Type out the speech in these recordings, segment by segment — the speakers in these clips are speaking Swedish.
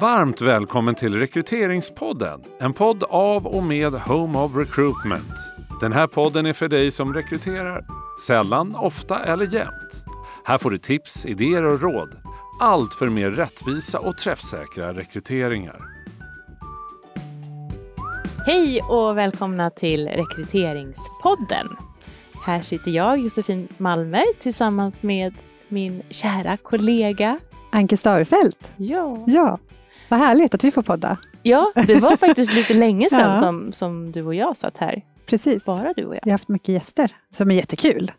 Varmt välkommen till Rekryteringspodden. En podd av och med Home of Recruitment. Den här podden är för dig som rekryterar. Sällan, ofta eller jämt. Här får du tips, idéer och råd. Allt för mer rättvisa och träffsäkra rekryteringar. Hej och välkomna till Rekryteringspodden. Här sitter jag, Josefin Malmer, tillsammans med min kära kollega Anke Starfelt. Ja. Ja, vad härligt att vi får podda. Ja, det var faktiskt lite länge sedan Ja. som, som du och jag satt här. Precis. Bara du och jag. Vi har haft mycket gäster som är jättekul.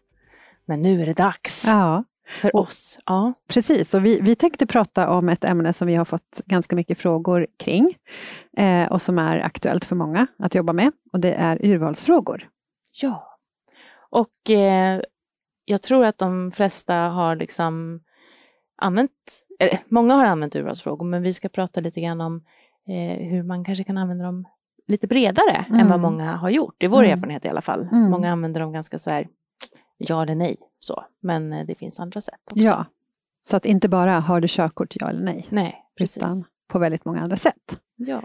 Men nu är det dags Ja, för Och- oss. Ja. precis. Och vi, vi tänkte prata om ett ämne som vi har fått ganska mycket frågor kring eh, och som är aktuellt för många att jobba med. Och det är urvalsfrågor. ja. Och eh, jag tror att de flesta har liksom använt, eller många har använt urvalsfrågor, men vi ska prata lite grann om eh, hur man kanske kan använda dem lite bredare än Mm. vad många har gjort. Det är vår Mm. erfarenhet i alla fall. Mm. Många använder dem ganska så här, ja eller nej, så. Men eh, det finns andra sätt också. Ja, så att inte bara har du körkort, ja eller nej, Nej, precis. utan på väldigt många andra sätt. Ja.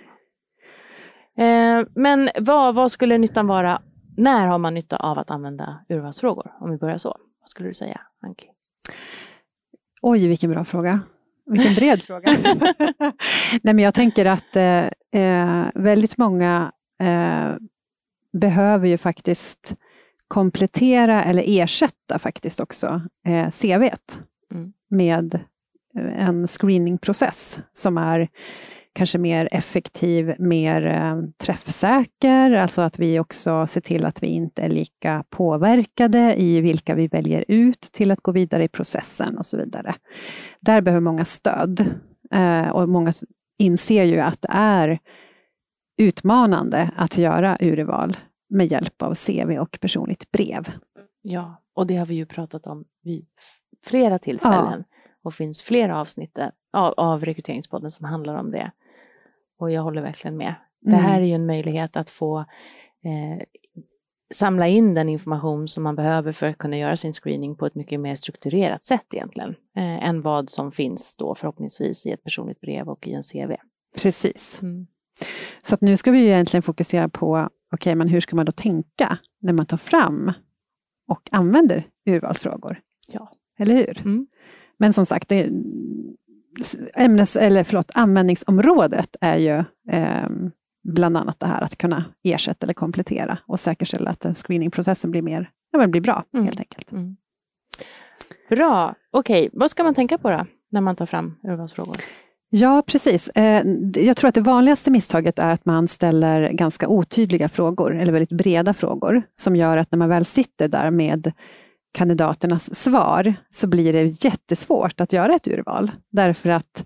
Eh, men vad, vad skulle nyttan vara? När har man nytta av att använda urvalsfrågor? Om vi börjar så. Vad skulle du säga, Anki? Oj, vilken bra fråga. Vilken bred fråga. Nej, men jag tänker att eh, eh, väldigt många eh, behöver ju faktiskt komplettera eller ersätta faktiskt också eh, CVt Mm. med en screeningprocess som är kanske mer effektiv, mer eh, träffsäker, alltså att vi också ser till att vi inte är lika påverkade i vilka vi väljer ut till att gå vidare i processen och så vidare. Där behöver många stöd eh, och många inser ju att det är utmanande att göra urval med hjälp av CV och personligt brev. Ja, och det har vi ju pratat om vid flera tillfällen. Och finns flera avsnitt av, av Rekryteringspodden som handlar om det. Och jag håller verkligen med. Det Mm. här är ju en möjlighet att få eh, samla in den information som man behöver för att kunna göra sin screening på ett mycket mer strukturerat sätt egentligen. Eh, än vad som finns då förhoppningsvis i ett personligt brev och i en CV. Precis. Mm. Så att nu ska vi ju egentligen fokusera på, okej, men hur ska man då tänka när man tar fram och använder urvalsfrågor? Ja. Eller hur? Mm. Men som sagt, det, ämnes, eller förlåt, användningsområdet är ju eh, bland annat det här att kunna ersätta eller komplettera och säkerställa att den screeningprocessen blir mer, ja, men blir bra Mm. helt enkelt. Mm. Bra, okej. Vad ska man tänka på då när man tar fram urvalsfrågor? Ja, precis. Eh, Jag tror att det vanligaste misstaget är att man ställer ganska otydliga frågor, eller väldigt breda frågor, som gör att när man väl sitter där med kandidaternas svar, så blir det jättesvårt att göra ett urval. Därför att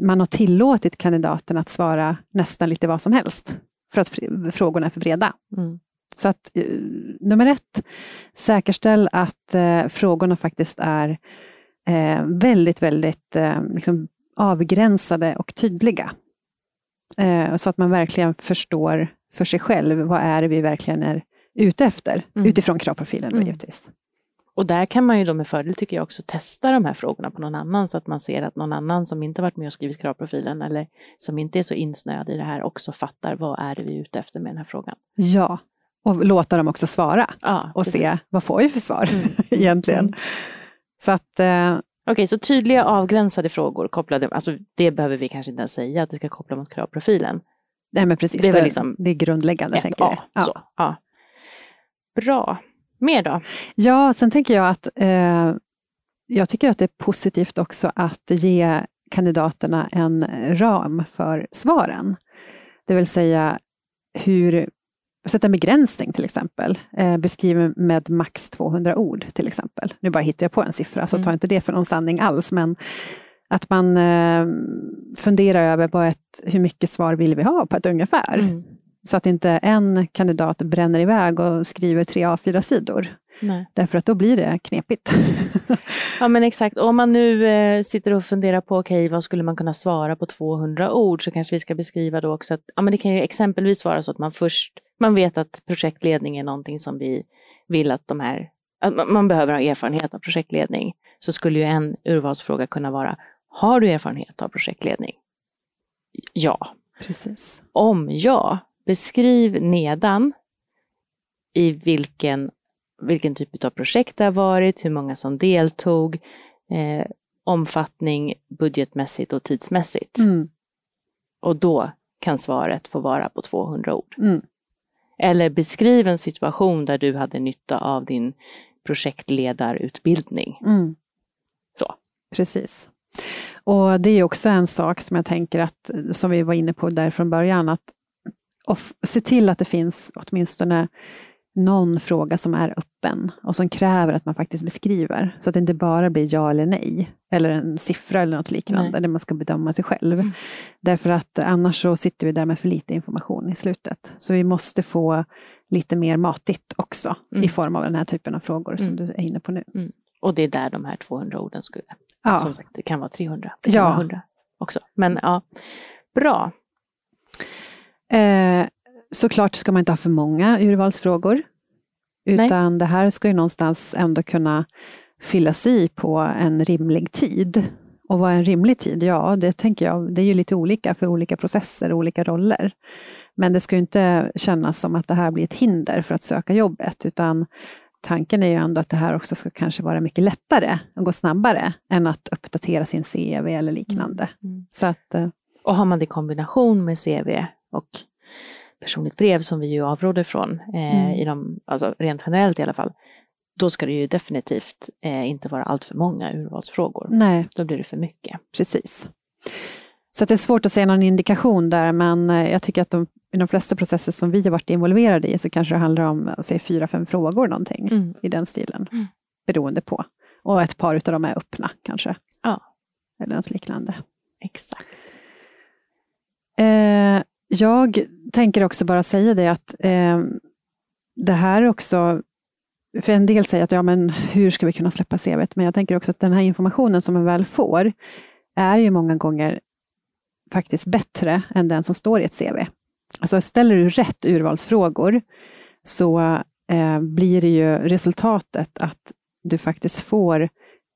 man har tillåtit kandidaterna att svara nästan lite vad som helst, för att fr- frågorna är för breda. Mm. Så att eh, nummer ett, säkerställ att eh, frågorna faktiskt är eh, väldigt, väldigt eh, liksom avgränsade och tydliga. Eh, så att man verkligen förstår för sig själv, vad är det vi verkligen är ute efter? Mm. Utifrån kravprofilen Mm. givetvis. Och där kan man ju då med fördel tycker jag också testa de här frågorna på någon annan så att man ser att någon annan som inte varit med och skrivit kravprofilen eller som inte är så insnöad i det här också fattar vad är det vi är ute efter med den här frågan. Ja, och låta dem också svara Ja, och se, vad får vi för svar Mm. egentligen? Mm. Så att, eh, Okej, så tydliga avgränsade frågor kopplade, alltså det behöver vi kanske inte ens säga att det ska koppla mot kravprofilen. nej men precis, Det är det, liksom det är grundläggande. Tänker jag. Så, ja. Bra. Mer då? Ja, sen tänker jag att eh, jag tycker att det är positivt också att ge kandidaterna en ram för svaren. Det vill säga hur, sätta en begränsning till exempel. Eh, beskriv med max 200 ord till exempel. Nu bara hittar jag på en siffra, så Mm. ta inte det för någon sanning alls, men att man eh, funderar över vad ett, hur mycket svar vill vi ha på ett ungefär. Mm. Så att inte en kandidat bränner iväg och skriver tre A4-sidor. Nej. Därför att då blir det knepigt. Ja men exakt, om man nu eh, sitter och funderar på okej vad skulle man kunna svara på 200 ord så kanske vi ska beskriva då också att ja, men det kan ju exempelvis vara så att man först, man vet att projektledning är någonting som vi vill att de här, att man- man behöver ha erfarenhet av projektledning. Så skulle ju en urvalsfråga kunna vara, har du erfarenhet av projektledning? Ja. Precis. Om ja, beskriv nedan i vilken, vilken typ av projekt det har varit, hur många som deltog, eh, omfattning budgetmässigt och tidsmässigt. Mm. Och då kan svaret få vara på 200 ord. Mm. Eller beskriv en situation där du hade nytta av din projektledarutbildning. Mm. Så. Precis. Och det är också en sak som jag tänker att, som vi var inne på där från början, att off- se till att det finns åtminstone någon fråga som är öppen och som kräver att man faktiskt beskriver. Så att det inte bara blir ja eller nej, eller en siffra eller något liknande, Nej. där man ska bedöma sig själv. Mm. Därför att annars så sitter vi där med för lite information i slutet. Så vi måste få lite mer matigt också, Mm. i form av den här typen av frågor som Mm. du är inne på nu. Och det är där de här 200 orden skulle. Ja. Som sagt, det kan vara 300, det kan Ja. vara 100 också. Men ja, bra. Eh, såklart ska man inte ha för många urvalsfrågor. Utan det här ska ju någonstans ändå kunna fyllas i på en rimlig tid. Och vad är en rimlig tid? Ja, det tänker jag, det är ju lite olika för olika processer och olika roller. Men det ska ju inte kännas som att det här blir ett hinder för att söka jobbet, utan tanken är ju ändå att det här också ska kanske vara mycket lättare och gå snabbare än att uppdatera sin CV eller liknande. Mm. Så att, eh, Och har man det i kombination med CV och personligt brev som vi ju avråder från, eh, Mm. i de, alltså rent generellt i alla fall, då ska det ju definitivt eh, inte vara allt för många urvalsfrågor. nej, Då blir det för mycket. Precis. Så det är svårt att se någon indikation där, men eh, jag tycker att de, i de flesta processer som vi har varit involverade i så kanske det handlar om säg, fyra, fem frågor någonting Mm. i den stilen. Mm. Beroende på. Och ett par utav dem är öppna kanske. Ja. Eller något liknande. Exakt. Eh, jag tänker också bara säga det att eh, det här också, för en del säger att ja men hur ska vi kunna släppa CVt? Men jag tänker också att den här informationen som man väl får är ju många gånger faktiskt bättre än den som står i ett CV. Alltså ställer du rätt urvalsfrågor så eh, blir det ju resultatet att du faktiskt får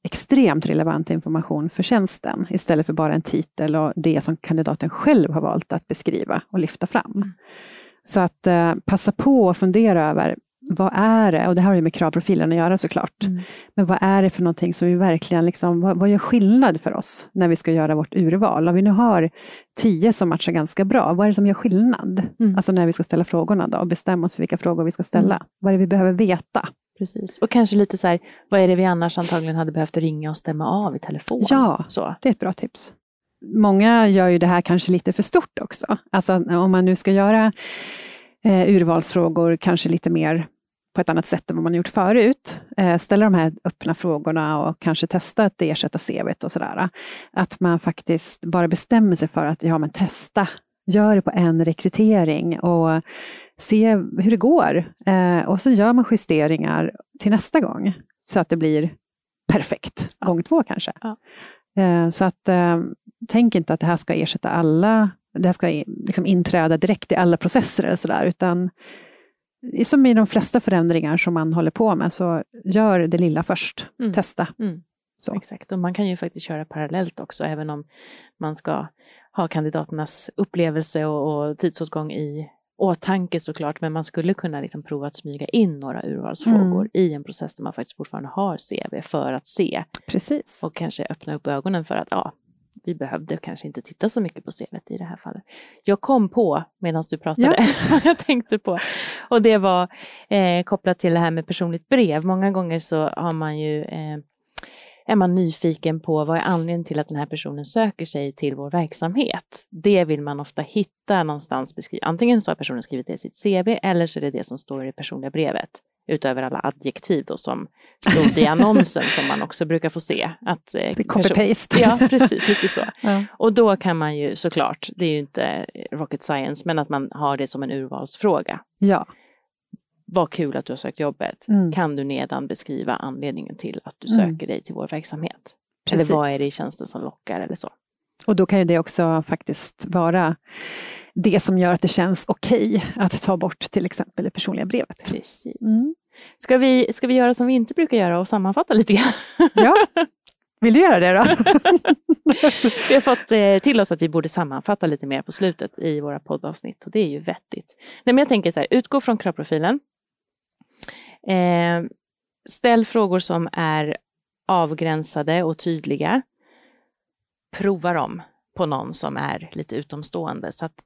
extremt relevant information för tjänsten istället för bara en titel och det som kandidaten själv har valt att beskriva och lyfta fram. Så att eh, passa på att fundera över vad är det, och det här har ju med kravprofilen att göra såklart, Mm. men vad är det för någonting som vi verkligen, liksom, vad, vad gör skillnad för oss när vi ska göra vårt urval? Om vi nu har tio som matchar ganska bra, vad är det som gör skillnad? Mm. Alltså när vi ska ställa frågorna då och bestämma oss för vilka frågor vi ska ställa. Mm. Vad är det vi behöver veta? Precis. Och kanske lite så här, vad är det vi annars antagligen hade behövt ringa och stämma av i telefon? Ja. Så. Det är ett bra tips. Många gör ju det här kanske lite för stort också. Alltså om man nu ska göra eh, urvalsfrågor kanske lite mer på ett annat sätt än vad man gjort förut. Eh, ställa de här öppna frågorna och kanske testa att ersätta CVt och sådär. Att man faktiskt bara bestämmer sig för att ja, men testa. Gör det på en rekrytering och se hur det går. Eh, och så gör man justeringar till nästa gång så att det blir perfekt. Ja. Gång två kanske. Ja. Eh, så att eh, tänk inte att det här ska ersätta alla, det här ska liksom inträda direkt i alla processer eller sådär, utan som i de flesta förändringar som man håller på med, så gör det lilla först. Mm. Testa. Mm. Så. Exakt, och man kan ju faktiskt köra parallellt också, även om man ska ha kandidaternas upplevelse och, och tidsåtgång i åtanke såklart, men man skulle kunna liksom prova att smyga in några urvalsfrågor Mm. i en process där man faktiskt fortfarande har CV för att se Precis. och kanske öppna upp ögonen för att ja, vi behövde kanske inte titta så mycket på CV i det här fallet. Jag kom på medan du pratade vad jag tänkte på och det var eh, kopplat till det här med personligt brev. Många gånger så har man ju eh, är man nyfiken på vad är anledningen till att den här personen söker sig till vår verksamhet. Det vill man ofta hitta någonstans beskrivet. Antingen så har personen skrivit det i sitt CV eller så är det det som står i det personliga brevet. Utöver alla adjektiv då som stod i annonsen som man också brukar få se. Att, eh, Copy-paste. Ja, precis, lite så. Ja. Och då kan man ju såklart, det är ju inte rocket science, men att man har det som en urvalsfråga. ja. Vad kul att du har sökt jobbet. Mm. Kan du nedan beskriva anledningen till att du Mm. söker dig till vår verksamhet? Precis. Eller vad är det i tjänsten som lockar eller så? Och då kan ju det också faktiskt vara det som gör att det känns okej att ta bort till exempel det personliga brevet. Precis. Mm. Ska, vi, ska vi göra som vi inte brukar göra och sammanfatta lite grann? Ja, vill du göra det då? vi har fått eh, till oss att vi borde sammanfatta lite mer på slutet i våra poddavsnitt och det är ju vettigt. Nej, men jag tänker så här, utgå från kravprofilen. Eh, ställ frågor som är avgränsade och tydliga. Prova dem på någon som är lite utomstående så att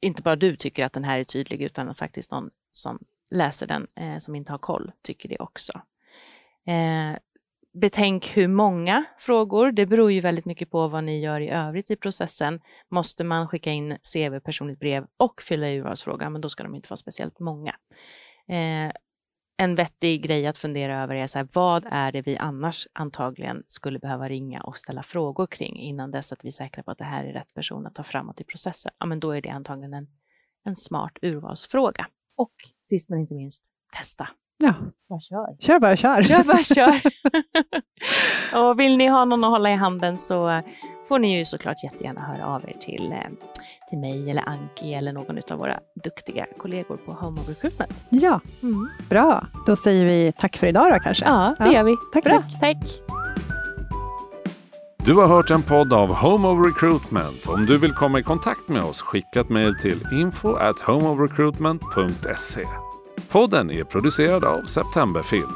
inte bara du tycker att den här är tydlig utan att faktiskt någon som läser den eh, som inte har koll tycker det också. Eh, betänk hur många frågor. Det beror ju väldigt mycket på vad ni gör i övrigt i processen. Måste man skicka in CV, personligt brev och fylla i urvalsfråga, men då ska de inte vara speciellt många. Eh, en vettig grej att fundera över är så här, vad är det vi annars antagligen skulle behöva ringa och ställa frågor kring innan dess att vi är säkra på att det här är rätt person att ta framåt i processen. Ja, men då är det antagligen en, en smart urvalsfråga. Och sist men inte minst, testa. Ja. Bara kör. Kör bara kör. Kör bara kör. och vill ni ha någon att hålla i handen så får ni ju såklart jättegärna höra av er till, eh, till mig eller Anki eller någon av våra duktiga kollegor på Home of Recruitment. Ja, Mm. bra. Då säger vi tack för idag då kanske. Ja, det Ja. gör vi. Tack, Bra, tack. tack. Du har hört en podd av Home of Recruitment. Om du vill komma i kontakt med oss, skicka ett mejl till info at homeofrecruitment.se. Podden är producerad av Septemberfilm.